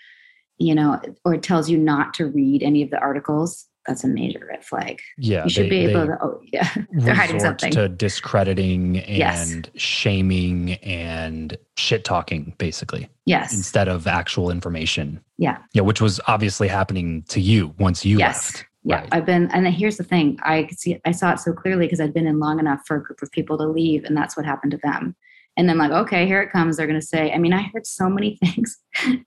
you know or tells you not to read any of the articles that's a major red flag. Yeah, you should they, be able to. Oh, yeah, they're hiding something. To discrediting and yes. shaming and shit talking, basically. Yes. Instead of actual information. Yeah. Yeah, which was obviously happening to you once you yes. left. Yeah, right. I've been, and here's the thing: I could see, I saw it so clearly because I'd been in long enough for a group of people to leave, and that's what happened to them. And then, like, okay, here it comes. They're going to say. I mean, I heard so many things,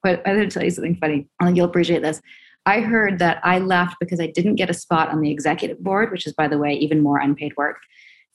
but I'm going to tell you something funny. You'll appreciate this. I heard that I left because I didn't get a spot on the executive board, which is, by the way, even more unpaid work.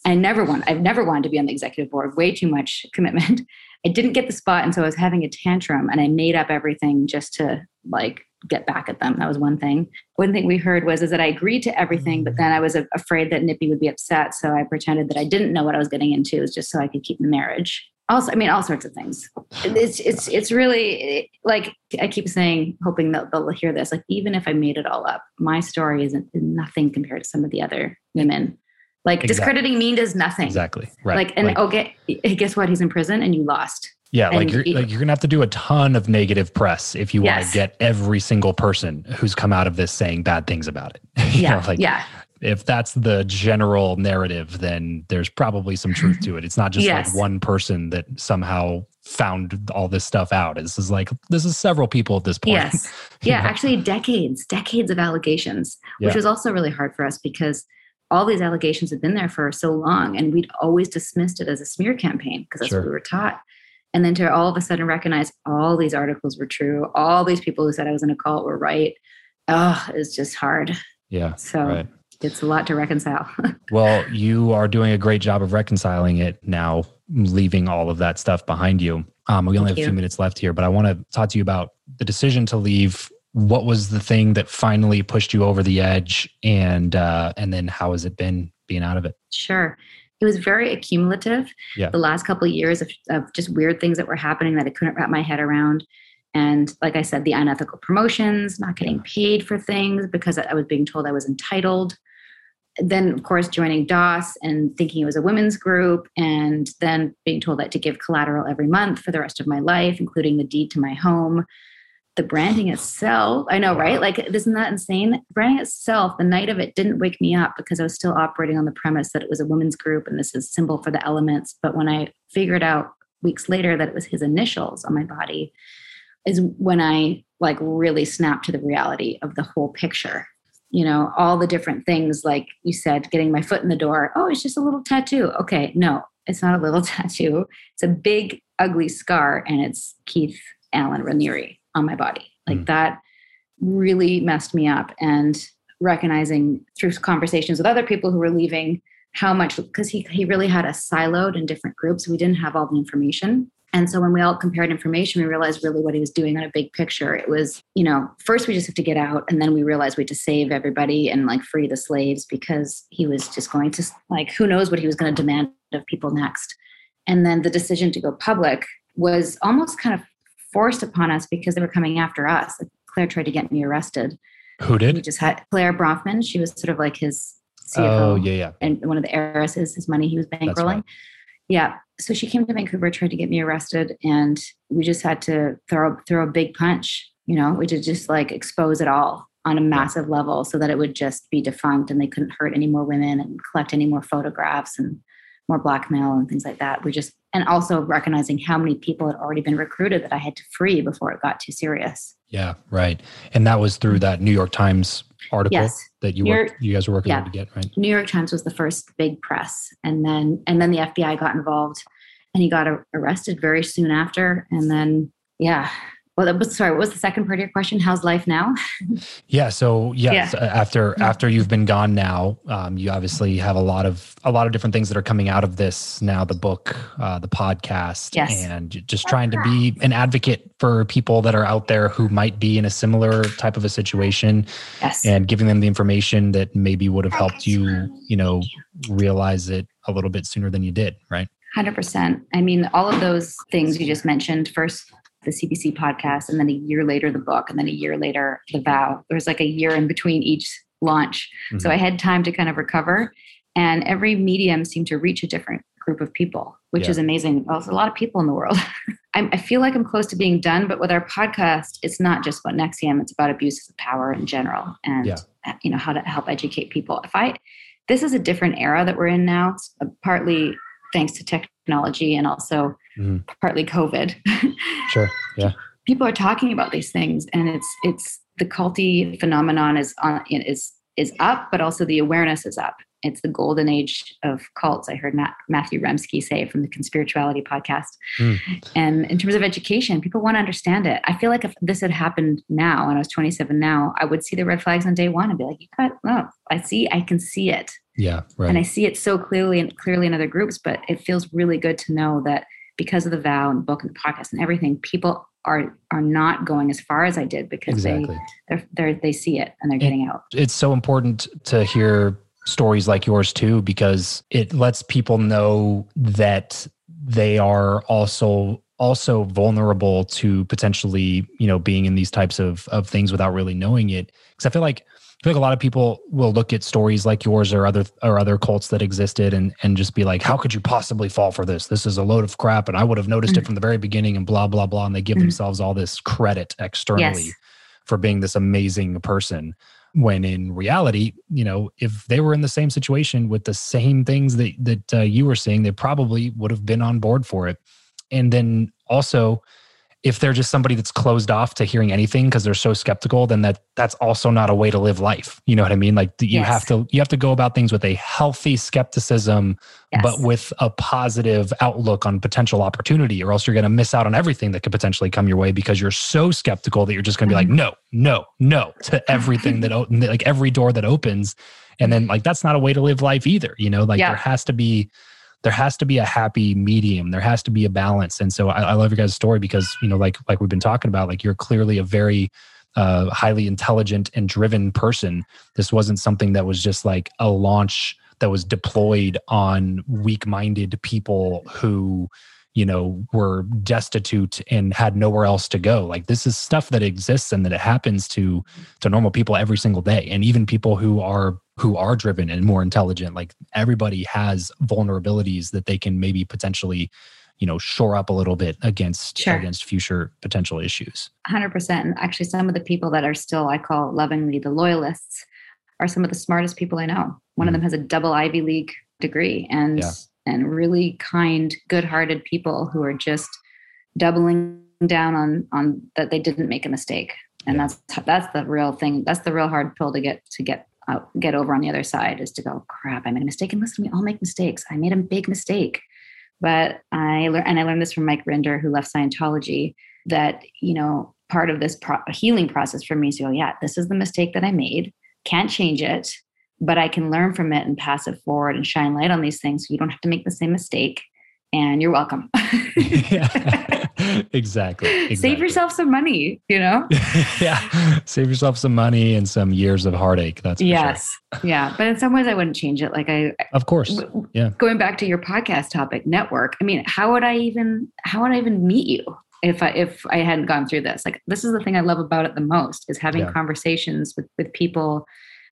I never want, I've never wanted to be on the executive board, way too much commitment. I didn't get the spot. And so I was having a tantrum and I made up everything just to like get back at them. That was one thing. One thing we heard was is that I agreed to everything, but then I was afraid that Nippy would be upset. So I pretended that I didn't know what I was getting into, just so I could keep the marriage also i mean all sorts of things it's it's it's really eh, like i keep saying hoping that they'll hear this like even if i made it all up my story isn't nothing compared to some of the other women like exactly. discrediting me does nothing exactly right like and like, okay oh, eh, guess what he's in prison and you lost yeah, like you're like you're gonna have to do a ton of negative press if you yes. want to get every single person who's come out of this saying bad things about it. yeah, know, like, yeah if that's the general narrative, then there's probably some truth to it. It's not just yes. like one person that somehow found all this stuff out. This is like this is several people at this point. Yes. Yeah, know? actually decades, decades of allegations, which yeah. was also really hard for us because all these allegations had been there for so long and we'd always dismissed it as a smear campaign because that's sure. what we were taught. And then to all of a sudden recognize all these articles were true, all these people who said I was in a cult were right. Oh, it's just hard. Yeah. So right. It's a lot to reconcile. well, you are doing a great job of reconciling it now, leaving all of that stuff behind you. Um, we only Thank have a few you. minutes left here, but I want to talk to you about the decision to leave. What was the thing that finally pushed you over the edge, and uh, and then how has it been being out of it? Sure. It was very accumulative. Yeah. The last couple of years of, of just weird things that were happening that I couldn't wrap my head around. And like I said, the unethical promotions, not getting paid for things because I was being told I was entitled. Then, of course, joining DOS and thinking it was a women's group, and then being told that to give collateral every month for the rest of my life, including the deed to my home. The branding itself, I know, right? Like, isn't that insane? Branding itself, the night of it didn't wake me up because I was still operating on the premise that it was a women's group and this is symbol for the elements. But when I figured out weeks later that it was his initials on my body, is when I like really snapped to the reality of the whole picture. You know, all the different things, like you said, getting my foot in the door. Oh, it's just a little tattoo. Okay, no, it's not a little tattoo. It's a big, ugly scar, and it's Keith Alan Raniere on my body. Like Mm. that really messed me up. And recognizing through conversations with other people who were leaving how much because he he really had us siloed in different groups. We didn't have all the information. And so when we all compared information, we realized really what he was doing on a big picture. It was, you know, first we just have to get out, and then we realized we had to save everybody and like free the slaves because he was just going to like who knows what he was going to demand of people next. And then the decision to go public was almost kind of forced upon us because they were coming after us. Like Clare tried to get me arrested. Who did? We just had Clare Bronfman. She was sort of like his CFO Oh yeah, yeah. and one of the heiresses, his money he was bankrolling. right. Yeah. So she came to Vancouver, tried to get me arrested, and we just had to throw throw a big punch. You know, we did just like expose it all on a massive level so that it would just be defunct and they couldn't hurt any more women and collect any more photographs and more blackmail and things like that. We just and also recognizing how many people had already been recruited that I had to free before it got too serious. Yeah, right. And that was through that New York Times article Yes. that you worked, York- you guys were working yeah. hard to get, right? New York Times was the first big press, and then and then the FBI got involved, and he got a- arrested very soon after. And then yeah, well, that was sorry. What was the second part of your question? How's life now? Yeah. So yes, Yeah. uh, after after you've been gone now, um, you obviously have a lot of a lot of different things that are coming out of this now. The book, uh, the podcast, Yes. and just trying to be an advocate for people that are out there who might be in a similar type of a situation, Yes. and giving them the information that maybe would have helped you, you know, realize it a little bit sooner than you did, right? Hundred percent. I mean, all of those things you just mentioned. First, the CBC podcast, and then a year later, the book, and then a year later, the vow. There was like a year in between each launch, so Mhm. I had time to kind of recover. And every medium seemed to reach a different group of people, which Yeah. is amazing. Well, there's a lot of people in the world. I'm, I feel like I'm close to being done, but with our podcast, it's not just about NXIVM; it's about abuses of power in general, and Yeah. you know how to help educate people. If I, this is a different era that we're in now, uh, partly thanks to technology and also Mhm. partly COVID. Sure. Yeah. People are talking about these things, and it's it's the culty phenomenon is on is is up, but also the awareness is up. It's the golden age of cults. I heard Matt, Matthew Remski say from the Conspirituality podcast. Hmm. And in terms of education, people want to understand it. I feel like if this had happened now, and I was 27 now, I would see the red flags on day one and be like, "You got no, I see, I can see it." Yeah. Right. and I see it so clearly and clearly in other groups. But it feels really good to know that because of the vow and the book and the podcast and everything, people are are not going as far as I did because exactly. they they're, they're they see it and they're getting out. it's so important to hear stories like yours too because it lets people know that they are also also vulnerable to potentially you know being in these types of of things without really knowing it because i feel like I feel like a lot of people will look at stories like yours or other or other cults that existed and and just be like, how could you possibly fall for this? This is a load of crap, and I would have noticed it Mhm. from the very beginning, and blah blah blah. And they give Mhm. themselves all this credit externally Yes. for being this amazing person when in reality you know if they were in the same situation with the same things that that uh, you were seeing they probably would have been on board for it and then also if they're just somebody that's closed off to hearing anything because they're so skeptical, then that that's also not a way to live life. You know what I mean? Like you Yes. have to you have to go about things with a healthy skepticism, Yes. but with a positive outlook on potential opportunity, or else you're going to miss out on everything that could potentially come your way because you're so skeptical that you're just going to be like, Mm-hmm. no, no, no to everything that like every door that opens, and then like that's not a way to live life either. You know, like Yeah. there has to be there has to be a happy medium. There has to be a balance. And so I, I love your guys story because you know like like we've been talking about like you're clearly a very uh, highly intelligent and driven person. This wasn't something that was just like a launch that was deployed on weak-minded people who you know were destitute and had nowhere else to go. Like this is stuff that exists and that it happens to to normal people every single day. And even people who are who are driven and more intelligent like everybody has vulnerabilities that they can maybe potentially you know shore up a little bit against Sure. against future potential issues 100% and actually some of the people that are still i call lovingly the loyalists are some of the smartest people i know one of mm. them has a double ivy league degree and Yeah. and really kind good-hearted people who are just doubling down on on that they didn't make a mistake and Yeah. that's that's the real thing that's the real hard pill to get to get out, get over on the other side is to go crap i made a mistake. And listen we all make mistakes. I made a big mistake. But i learned and i learned this from mike rinder who left scientology that you know part of this pro- healing process for me is to go yeah this is the mistake that i made. Can't change it but i can learn from it and pass it forward and shine light on these things so you don't have to make the same mistake. And you're welcome. Yeah exactly, exactly. save yourself some money you know yeah save yourself some money and some years of heartache that's for sure. yes yeah but in some ways i wouldn't change it like i of course w- Yeah. going back to your podcast topic network i mean how would i even how would i even meet you if i if i hadn't gone through this like this is the thing i love about it the most is having Yeah. conversations with with people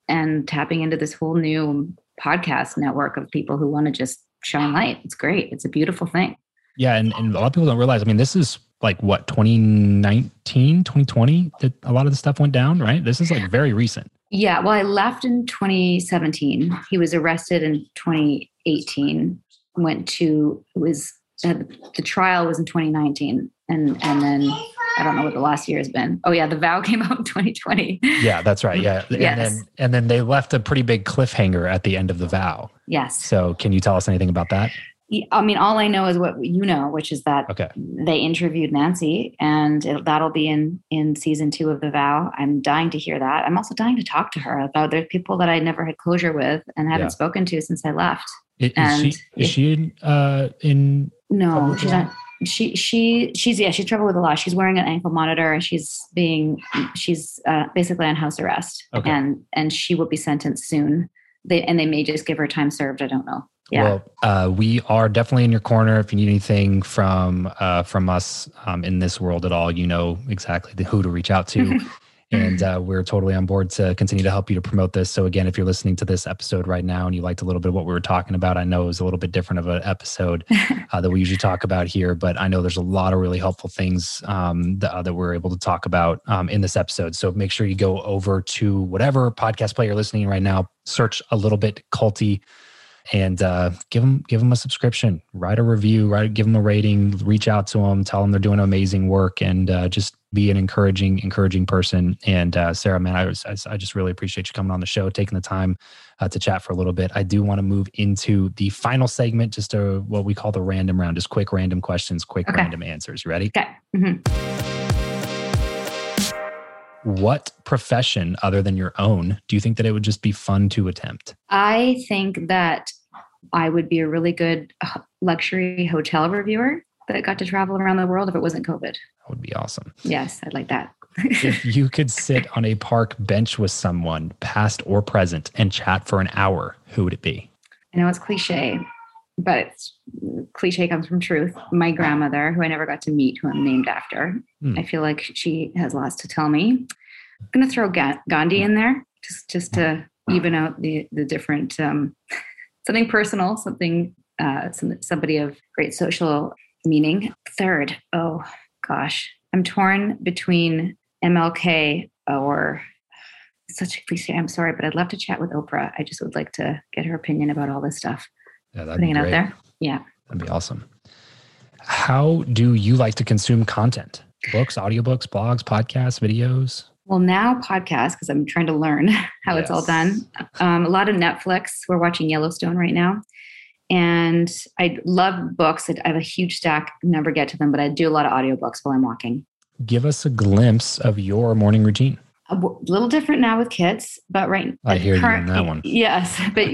and tapping into this whole new podcast network of people who want to just shine light it's great it's a beautiful thing Yeah, and, and a lot of people don't realize. I mean, this is like what 2019, 2020 that a lot of the stuff went down, right? This is like very recent. yeah well i left in 2017 he was arrested in 2018 went to it was uh, the trial was in 2019 and and then i don't know what the last year has been oh yeah the vow came out in 2020 Yeah, that's right. Yeah, and Yes. then and then they left a pretty big cliffhanger at the end of the vow. yes So, can you tell us anything about that? I mean all i know is what you know which is that Okay. they interviewed nancy and it, that'll be in in season two of the vow i'm dying to hear that i'm also dying to talk to her about there's people that i never had closure with and haven't Yeah. spoken to since i left Is, And she is she in, uh, in No, she's not. She she she's yeah she's trouble with the law. She's wearing an ankle monitor. and She's being she's uh, basically on house arrest, Okay. and and she will be sentenced soon. They and they may just give her time served. I don't know. Yeah, Well, uh, we are definitely in your corner. If you need anything from uh, from us um, in this world at all, you know exactly who to reach out to. and uh, we're totally on board to continue to help you to promote this. So again, if you're listening to this episode right now and you liked a little bit of what we were talking about, I know it was a little bit different of an episode uh, that we usually talk about here, but I know there's a lot of really helpful things um, that, uh, that we're able to talk about um, in this episode. So make sure you go over to whatever podcast player you're listening right now, search a little bit culty and uh, give them give them a subscription, write a review, write give them a rating, reach out to them, tell them they're doing amazing work, and uh, just be an encouraging encouraging person. And uh, Sarah, man, I, was, I just really appreciate you coming on the show, taking the time uh, to chat for a little bit. I do want to move into the final segment, just a, what we call the random round, just quick random questions, quick Okay. random answers. You ready? okay. hmm What profession other than your own do you think that it would just be fun to attempt? I think that I would be a really good uh, luxury hotel reviewer that got to travel around the world if it wasn't COVID. Would be awesome. Yes, I'd like that. if you could sit on a park bench with someone, past or present, and chat for an hour, who would it be? I know it's cliche, but it's, cliche comes from truth. My grandmother, who I never got to meet, who I'm named after, Hmm. I feel like she has lots to tell me. I'm going to throw Ga- Gandhi in there just just to even out the the different um, something personal, something uh, some, somebody of great social meaning. Third, oh gosh, I'm torn between MLK or such a cliche. I'm sorry, but I'd love to chat with Oprah. I just would like to get her opinion about all this stuff. Yeah, that'd Putting be it out there. Yeah. That'd be awesome. How do you like to consume content? Books, audiobooks, blogs, podcasts, videos? Well, now podcasts because I'm trying to learn how yes. it's all done. Um, a lot of Netflix. We're watching Yellowstone right now. And I love books. I have a huge stack, never get to them, but I do a lot of audiobooks while I'm walking. Give us a glimpse of your morning routine. A little different now with kids, but right. I hear current, you on that one. Yes, but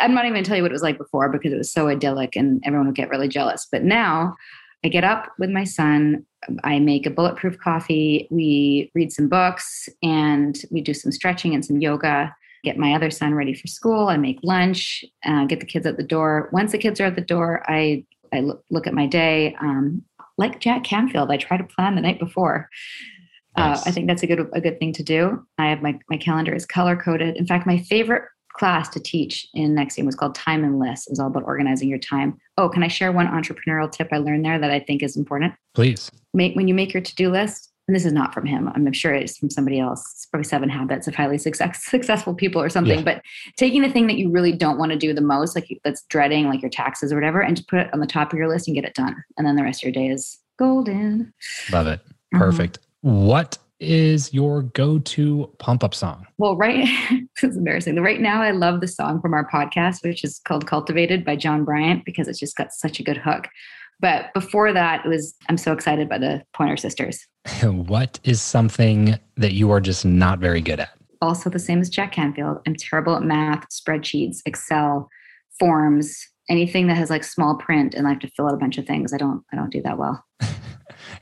I'm not even going to tell you what it was like before because it was so idyllic and everyone would get really jealous. But now I get up with my son. I make a bulletproof coffee. We read some books and we do some stretching and some yoga. Get my other son ready for school. I make lunch. Uh, get the kids at the door. Once the kids are at the door, I I look at my day. Um, like Jack Canfield, I try to plan the night before. Nice. Uh, I think that's a good a good thing to do. I have my my calendar is color coded. In fact, my favorite class to teach in NXIVM was called Time and List. It's all about organizing your time. Oh, can I share one entrepreneurial tip I learned there that I think is important? Please. Make when you make your to-do list, and this is not from him. I'm sure it's from somebody else. It's probably seven habits of highly success, successful people or something. Yeah. But taking the thing that you really don't want to do the most, like that's dreading, like your taxes or whatever, and just put it on the top of your list and get it done. And then the rest of your day is golden. Love it. Mm-hmm. Perfect. Mm-hmm. What is your go-to pump-up song? Well, right, this is embarrassing. Right now, I love the song from our podcast, which is called "Cultivated" by John Bryant, because it's just got such a good hook. But before that, it was I'm so excited by the Pointer Sisters. what is something that you are just not very good at? Also, the same as Jack Canfield. I'm terrible at math, spreadsheets, Excel, forms, anything that has like small print, and I have to fill out a bunch of things. I don't I don't do that well.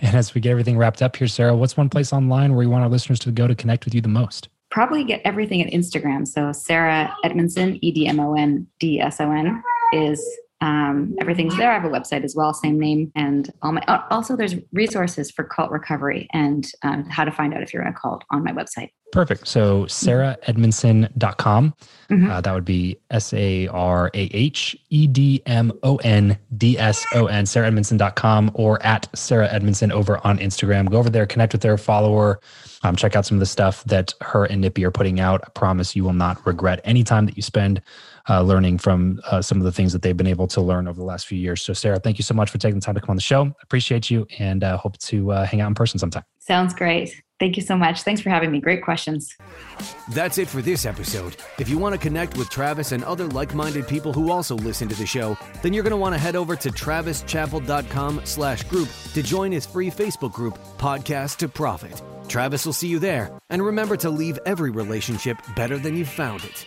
And as we get everything wrapped up here, Sarah, what's one place online where you want our listeners to go to connect with you the most? Probably get everything at Instagram. So Sarah Edmondson, E D M O N D S O N, is um, everything's there. I have a website as well, same name, and all my. Also, there's resources for cult recovery and um, how to find out if you're in a cult on my website. Perfect. So sarahedmondson.com. Mm-hmm. Uh, that would be S A R A H E D M O N D S O N, sarahedmondson.com or at Sarah Edmondson over on Instagram. Go over there, connect with their follower, um, check out some of the stuff that her and Nippy are putting out. I promise you will not regret any time that you spend uh, learning from uh, some of the things that they've been able to learn over the last few years. So, Sarah, thank you so much for taking the time to come on the show. Appreciate you and uh, hope to uh, hang out in person sometime. Sounds great. Thank you so much. Thanks for having me. Great questions. That's it for this episode. If you want to connect with Travis and other like-minded people who also listen to the show, then you're going to want to head over to travischappell.com slash group to join his free Facebook group, Podcast to Profit. Travis will see you there. And remember to leave every relationship better than you found it.